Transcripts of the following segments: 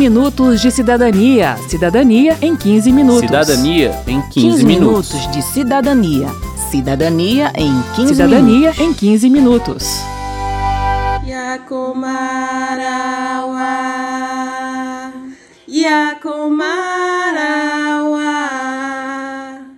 minutos de cidadania. Cidadania em 15 minutos. Cidadania em 15, 15 minutos. minutos de cidadania. Cidadania em 15 Cidadania minutos. em 15 minutos. Yakomarawa.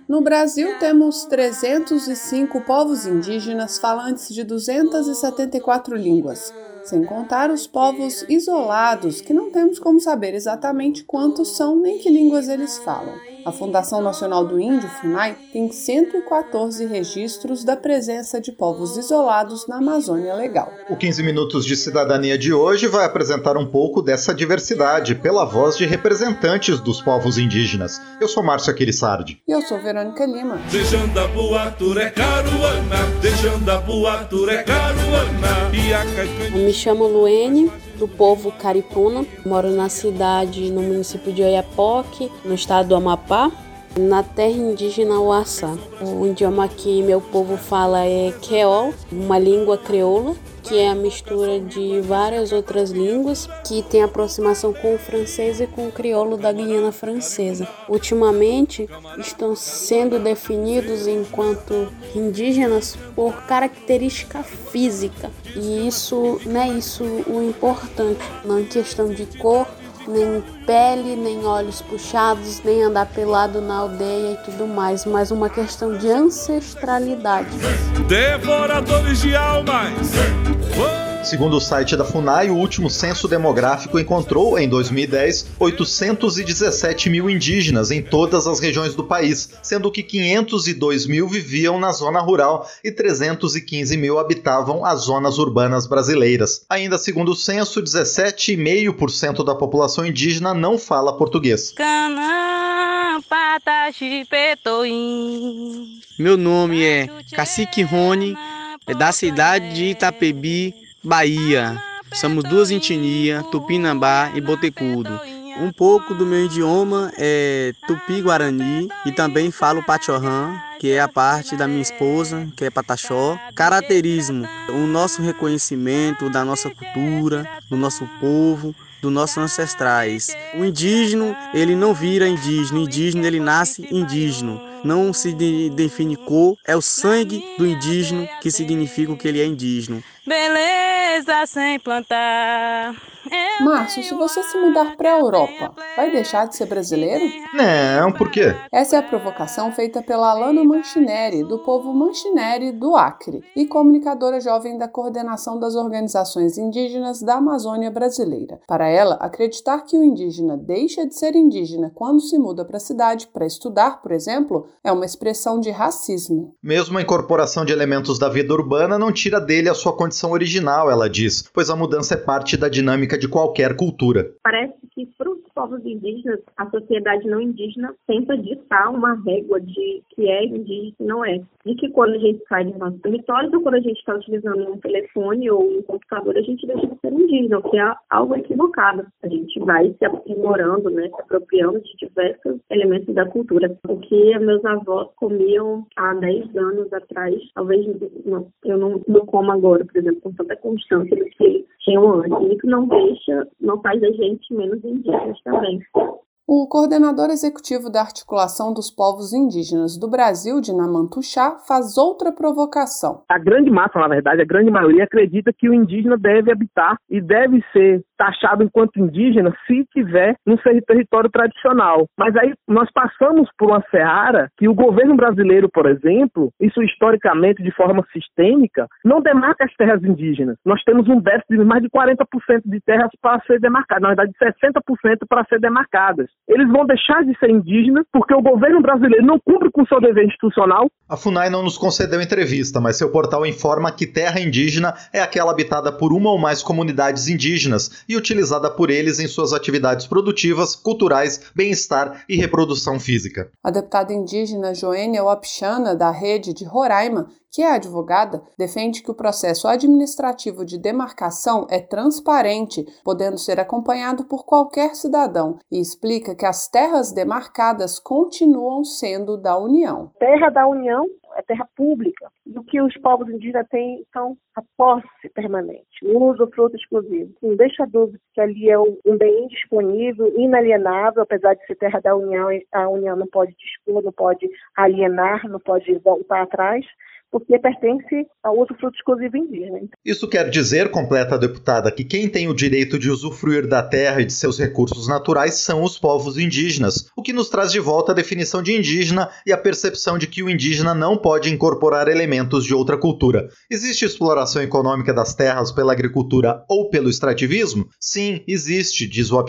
No Brasil, temos 305 povos indígenas falantes de 274 línguas, sem contar os povos isolados, que não temos como saber exatamente quantos são nem que línguas eles falam. A Fundação Nacional do Índio, FUNAI, tem 114 registros da presença de povos isolados na Amazônia Legal. O 15 Minutos de Cidadania de hoje vai apresentar um pouco dessa diversidade pela voz de representantes dos povos indígenas. Eu sou Márcio Aquilissardi. E eu sou Verônica Lima. Turecaruana e a Eu me chamo Luene, do povo Caripuna. Moro na cidade, no município de Oiapoque, no estado do Amapá, na terra indígena Uaçá. O idioma que meu povo fala é Creol, uma língua creoula, que é a mistura de várias outras línguas, que tem aproximação com o francês e com o crioulo da Guiana Francesa. Ultimamente, estão sendo definidos enquanto indígenas por característica física. E isso não é isso o importante, não questão de cor, nem pele, nem olhos puxados, nem andar pelado na aldeia e tudo mais, mas uma questão de ancestralidade. devoradores de almas. Segundo o site da FUNAI, o último censo demográfico encontrou, em 2010, 817 mil indígenas em todas as regiões do país, sendo que 502 mil viviam na zona rural e 315 mil habitavam as zonas urbanas brasileiras. Ainda segundo o censo, 17,5% da população indígena não fala português. Meu nome é Cacique Rony, é da cidade de Itapebi, Bahia. Somos duas etnias, Tupinambá e Botecudo. Um pouco do meu idioma é Tupi-Guarani e também falo Pachorrã, que é a parte da minha esposa, que é Pataxó. Caracterismo, o nosso reconhecimento da nossa cultura, do nosso povo, dos nossos ancestrais. O indígena, ele não vira indígena, o indígena ele nasce indígena. Não se de- define cor, é o sangue do indígena que significa que ele é indígena. Beleza sem plantar. Márcio, se você se mudar para a Europa, vai deixar de ser brasileiro? Não, por quê? Essa é a provocação feita pela Alana Manchineri, do povo Manchineri do Acre, e comunicadora jovem da coordenação das organizações indígenas da Amazônia brasileira. Para ela, acreditar que o indígena deixa de ser indígena quando se muda para a cidade para estudar, por exemplo, é uma expressão de racismo. Mesmo a incorporação de elementos da vida urbana não tira dele a sua condição original, ela diz, pois a mudança é parte da dinâmica de qualquer cultura. Parece que para os povos indígenas, a sociedade não indígena tenta ditar uma régua de que é indígena e que não é. De que quando a gente sai de nossos territórios ou quando a gente está utilizando um telefone ou um computador, a gente deixa de ser indígena, o que é algo equivocado. A gente vai se aprimorando, né, se apropriando de diversos elementos da cultura. O que meus avós comiam há 10 anos atrás, talvez não, eu não, não como agora, por exemplo, com tanta constância do que tinham antes. Isso não deixa, não faz a gente menos indígenas também. O coordenador executivo da Articulação dos Povos Indígenas do Brasil, Dinaman Tuxá, faz outra provocação. A grande massa, na verdade, a grande maioria acredita que o indígena deve habitar e deve ser taxado enquanto indígena se tiver no seu território tradicional. Mas aí nós passamos por uma seara que o governo brasileiro, por exemplo, isso historicamente de forma sistêmica, não demarca as terras indígenas. Nós temos um déficit de mais de 40% de terras para ser demarcadas, na verdade 60% para ser demarcadas. Eles vão deixar de ser indígenas porque o governo brasileiro não cumpre com o seu dever institucional. A FUNAI não nos concedeu entrevista, mas seu portal informa que terra indígena é aquela habitada por uma ou mais comunidades indígenas e utilizada por eles em suas atividades produtivas, culturais, bem-estar e reprodução física. A deputada indígena Joênia Wapichana, da rede de Roraima, que é advogada, defende que o processo administrativo de demarcação é transparente, podendo ser acompanhado por qualquer cidadão, e explica que as terras demarcadas continuam sendo da União. Terra da União é terra pública. E o que os povos indígenas têm são a posse permanente, o uso fruto exclusivo. Não deixa dúvida que ali é um bem disponível, inalienável, apesar de ser terra da União, a União não pode dispor, não pode alienar, não pode voltar atrás porque pertence ao usufruto exclusivo indígena. Isso quer dizer, completa a deputada, que quem tem o direito de usufruir da terra e de seus recursos naturais são os povos indígenas, o que nos traz de volta a definição de indígena e a percepção de que o indígena não pode incorporar elementos de outra cultura. Existe exploração econômica das terras pela agricultura ou pelo extrativismo? Sim, existe, diz o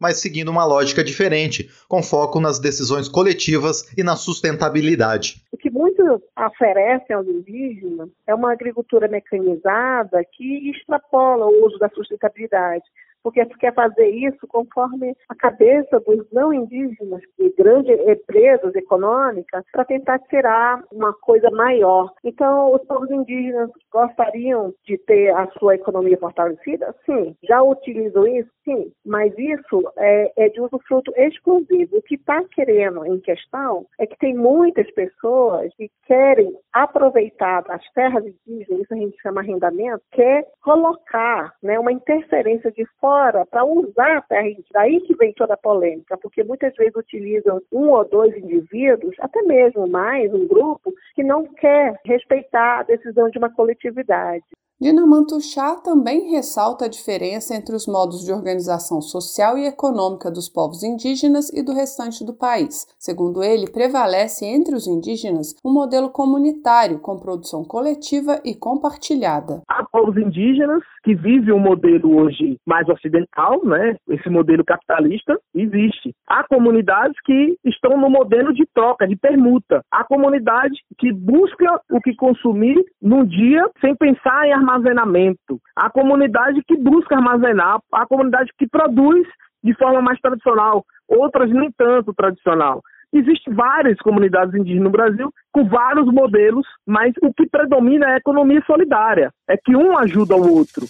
mas seguindo uma lógica diferente, com foco nas decisões coletivas e na sustentabilidade. O que muito oferece aos indígenas é uma agricultura mecanizada que extrapola o uso da sustentabilidade porque tu quer fazer isso conforme a cabeça dos não indígenas de grandes empresas econômicas para tentar tirar uma coisa maior. Então, os povos indígenas gostariam de ter a sua economia fortalecida? Sim. Já utilizam isso? Sim. Mas isso é, é de usufruto exclusivo. O que está querendo em questão é que tem muitas pessoas que querem aproveitar as terras indígenas, isso a gente chama arrendamento, quer colocar né, uma interferência de fora fora para usar a terra indígena. Daí que vem toda a polêmica, porque muitas vezes utilizam um ou dois indivíduos, até mesmo mais, um grupo, que não quer respeitar a decisão de uma coletividade. Dina Mantuchá também ressalta a diferença entre os modos de organização social e econômica dos povos indígenas e do restante do país. Segundo ele, prevalece entre os indígenas um modelo comunitário com produção coletiva e compartilhada. Há povos indígenas que vivem um modelo hoje mais ocidental, né? Esse modelo capitalista existe. Há comunidades que estão no modelo de troca, de permuta. Há comunidade que busca o que consumir num dia sem pensar em armar armazenamento, a comunidade que busca armazenar, a comunidade que produz de forma mais tradicional, outras nem tanto tradicional. Existem várias comunidades indígenas no Brasil com vários modelos, mas o que predomina é a economia solidária, é que um ajuda o outro.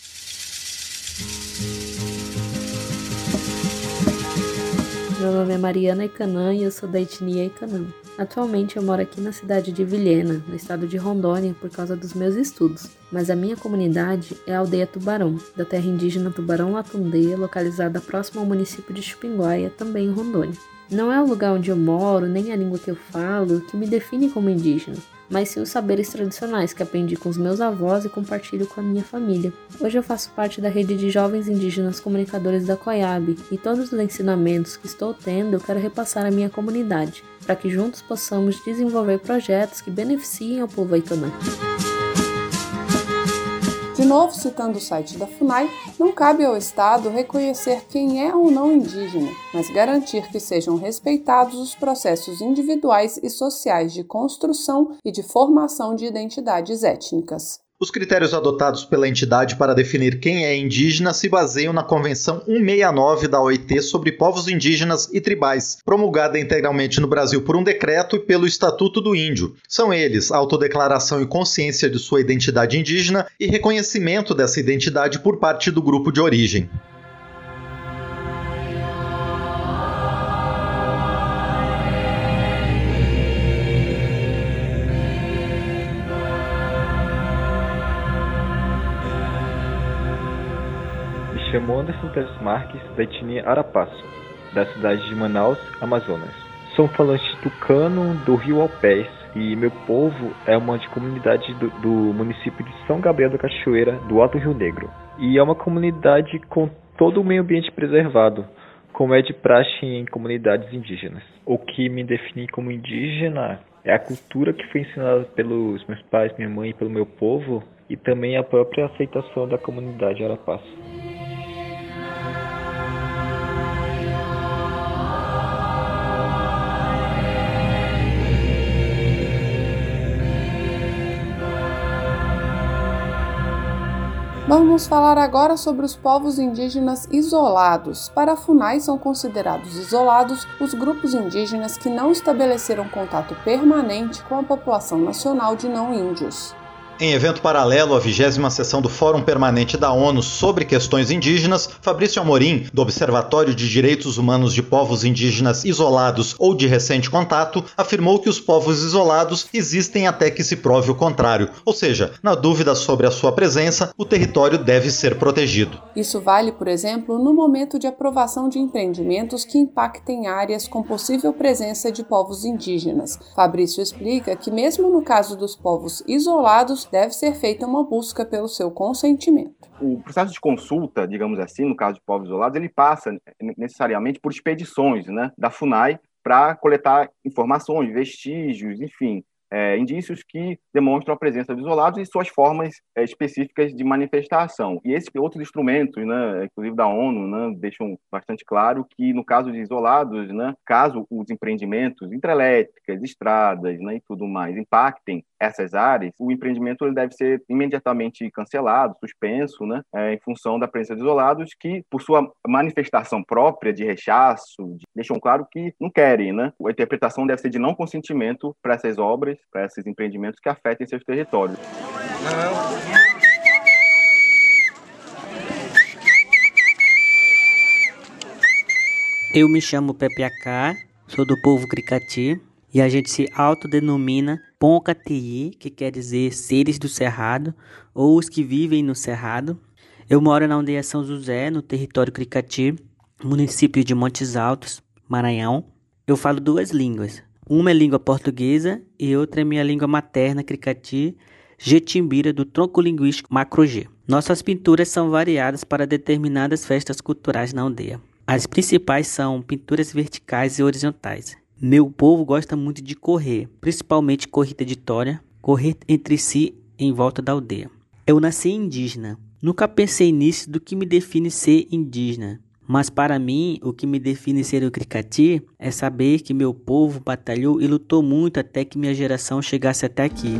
Meu nome é Mariana Icanã e eu sou da etnia Icanã. Atualmente eu moro aqui na cidade de Vilhena, no estado de Rondônia, por causa dos meus estudos, mas a minha comunidade é a aldeia Tubarão, da terra indígena Tubarão Latundeia, localizada próximo ao município de Chupinguaia, também em Rondônia. Não é o lugar onde eu moro, nem a língua que eu falo, que me define como indígena mas sim os saberes tradicionais que aprendi com os meus avós e compartilho com a minha família. Hoje eu faço parte da rede de jovens indígenas comunicadores da COIAB e todos os ensinamentos que estou tendo eu quero repassar à minha comunidade, para que juntos possamos desenvolver projetos que beneficiem ao povo aitonã. De novo, citando o site da FUNAI, não cabe ao Estado reconhecer quem é ou não indígena, mas garantir que sejam respeitados os processos individuais e sociais de construção e de formação de identidades étnicas. Os critérios adotados pela entidade para definir quem é indígena se baseiam na Convenção 169 da OIT sobre povos indígenas e tribais, promulgada integralmente no Brasil por um decreto e pelo Estatuto do Índio. São eles autodeclaração e consciência de sua identidade indígena e reconhecimento dessa identidade por parte do grupo de origem. Anderson Teres Marques, da etnia Arapaço, da cidade de Manaus, Amazonas. Sou falante tucano do Rio Alpés e meu povo é uma de comunidade do, do município de São Gabriel da Cachoeira, do Alto Rio Negro. E é uma comunidade com todo o meio ambiente preservado, como é de praxe em comunidades indígenas. O que me define como indígena é a cultura que foi ensinada pelos meus pais, minha mãe e pelo meu povo, e também a própria aceitação da comunidade Arapaço. Vamos falar agora sobre os povos indígenas isolados. Para FUNAI, são considerados isolados os grupos indígenas que não estabeleceram contato permanente com a população nacional de não índios. Em evento paralelo à vigésima sessão do Fórum Permanente da ONU sobre questões indígenas, Fabrício Amorim, do Observatório de Direitos Humanos de Povos Indígenas Isolados ou de Recente Contato, afirmou que os povos isolados existem até que se prove o contrário, ou seja, na dúvida sobre a sua presença, o território deve ser protegido. Isso vale, por exemplo, no momento de aprovação de empreendimentos que impactem áreas com possível presença de povos indígenas. Fabrício explica que, mesmo no caso dos povos isolados, deve ser feita uma busca pelo seu consentimento. O processo de consulta, digamos assim, no caso de povos isolados, ele passa necessariamente por expedições né, da FUNAI para coletar informações, vestígios, enfim, é, indícios que demonstram a presença de isolados e suas formas é, específicas de manifestação. E esses outros instrumentos, né, inclusive da ONU, né, deixam bastante claro que, no caso de isolados, né, caso os empreendimentos hidrelétricas, estradas né, e tudo mais impactem essas áreas, o empreendimento deve ser imediatamente cancelado, suspenso, né, é, em função da presença de isolados que, por sua manifestação própria de rechaço, de, deixam claro que não querem. Né? A interpretação deve ser de não consentimento para essas obras, para esses empreendimentos que afetem seus territórios. Eu me chamo Pepe Acá, sou do povo Cricati e a gente se autodenomina Poncatií, que quer dizer seres do cerrado ou os que vivem no cerrado. Eu moro na aldeia São José, no território Cricati, município de Montes Altos, Maranhão. Eu falo duas línguas. Uma é língua portuguesa e outra é minha língua materna, Cricati, Jetimbira, do tronco linguístico Macro-G. Nossas pinturas são variadas para determinadas festas culturais na aldeia. As principais são pinturas verticais e horizontais. Meu povo gosta muito de correr, principalmente corrida de tória, correr entre si em volta da aldeia. Eu nasci indígena. Nunca pensei nisso do que me define ser indígena. Mas para mim, o que me define ser o Cricati é saber que meu povo batalhou e lutou muito até que minha geração chegasse até aqui.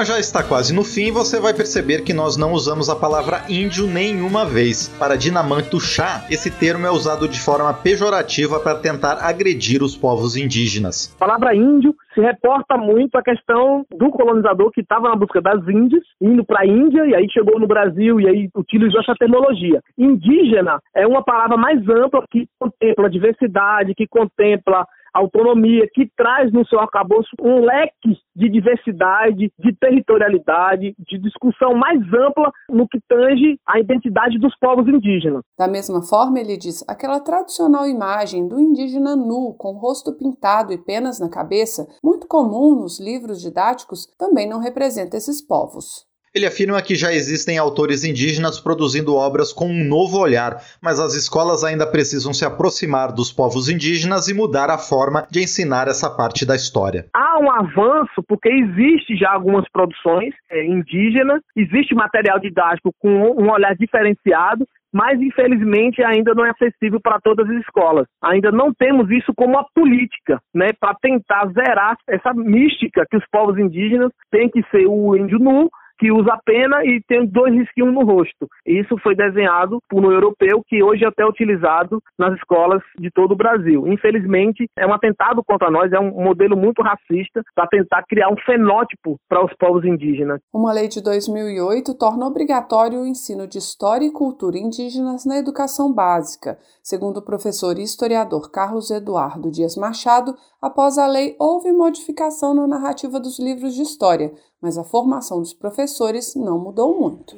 Programa já está quase no fim você vai perceber que nós não usamos a palavra índio nenhuma vez. Para Dinamanto Chá, esse termo é usado de forma pejorativa para tentar agredir os povos indígenas. A palavra índio se reporta muito à questão do colonizador que estava na busca das Índias, indo para a Índia e aí chegou no Brasil e aí utilizou essa terminologia. Indígena é uma palavra mais ampla que contempla a diversidade, que contempla autonomia, que traz no seu arcabouço um leque de diversidade, de territorialidade, de discussão mais ampla no que tange a identidade dos povos indígenas. Da mesma forma, ele diz, aquela tradicional imagem do indígena nu, com rosto pintado e penas na cabeça, muito comum nos livros didáticos, também não representa esses povos. Ele afirma que já existem autores indígenas produzindo obras com um novo olhar, mas as escolas ainda precisam se aproximar dos povos indígenas e mudar a forma de ensinar essa parte da história. Há um avanço porque existe já algumas produções é, indígenas, existe material didático com um olhar diferenciado, mas infelizmente ainda não é acessível para todas as escolas. Ainda não temos isso como uma política, né, para tentar zerar essa mística que os povos indígenas têm que ser o índio nu, que usa pena e tem dois risquinhos no rosto. Isso foi desenhado por um europeu que hoje é até utilizado nas escolas de todo o Brasil. Infelizmente, é um atentado contra nós, é um modelo muito racista para tentar criar um fenótipo para os povos indígenas. Uma lei de 2008 torna obrigatório o ensino de história e cultura indígenas na educação básica. Segundo o professor e historiador Carlos Eduardo Dias Machado, após a lei houve modificação na narrativa dos livros de história, mas a formação dos professores não mudou muito.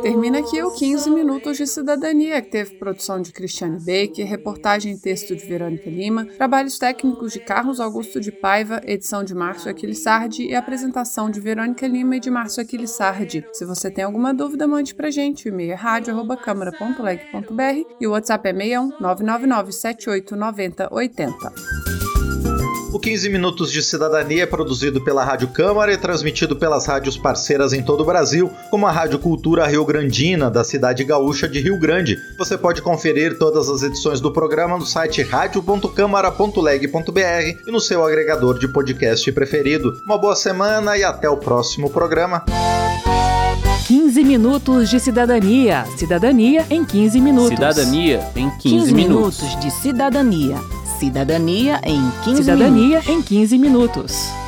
Termina aqui o 15 Minutos de Cidadania, que teve produção de Cristiane Baker, reportagem e texto de Verônica Lima, trabalhos técnicos de Carlos Augusto de Paiva, edição de Márcio Aquilissardi e apresentação de Verônica Lima e de Márcio Aquilissardi. Se você tem alguma dúvida, mande pra gente. O e-mail é rádio.câmara.leg.br e o WhatsApp é 61 999 78 90 80. O 15 Minutos de Cidadania é produzido pela Rádio Câmara e transmitido pelas rádios parceiras em todo o Brasil, como a Rádio Cultura Rio Grandina, da cidade gaúcha de Rio Grande. Você pode conferir todas as edições do programa no site radio.câmara.leg.br e no seu agregador de podcast preferido. Uma boa semana e até o próximo programa. 15 minutos de cidadania. Cidadania em 15 minutos. Cidadania em 15, 15 minutos. minutos de cidadania. Cidadania em 15 Cidadania minutos. em 15 minutos.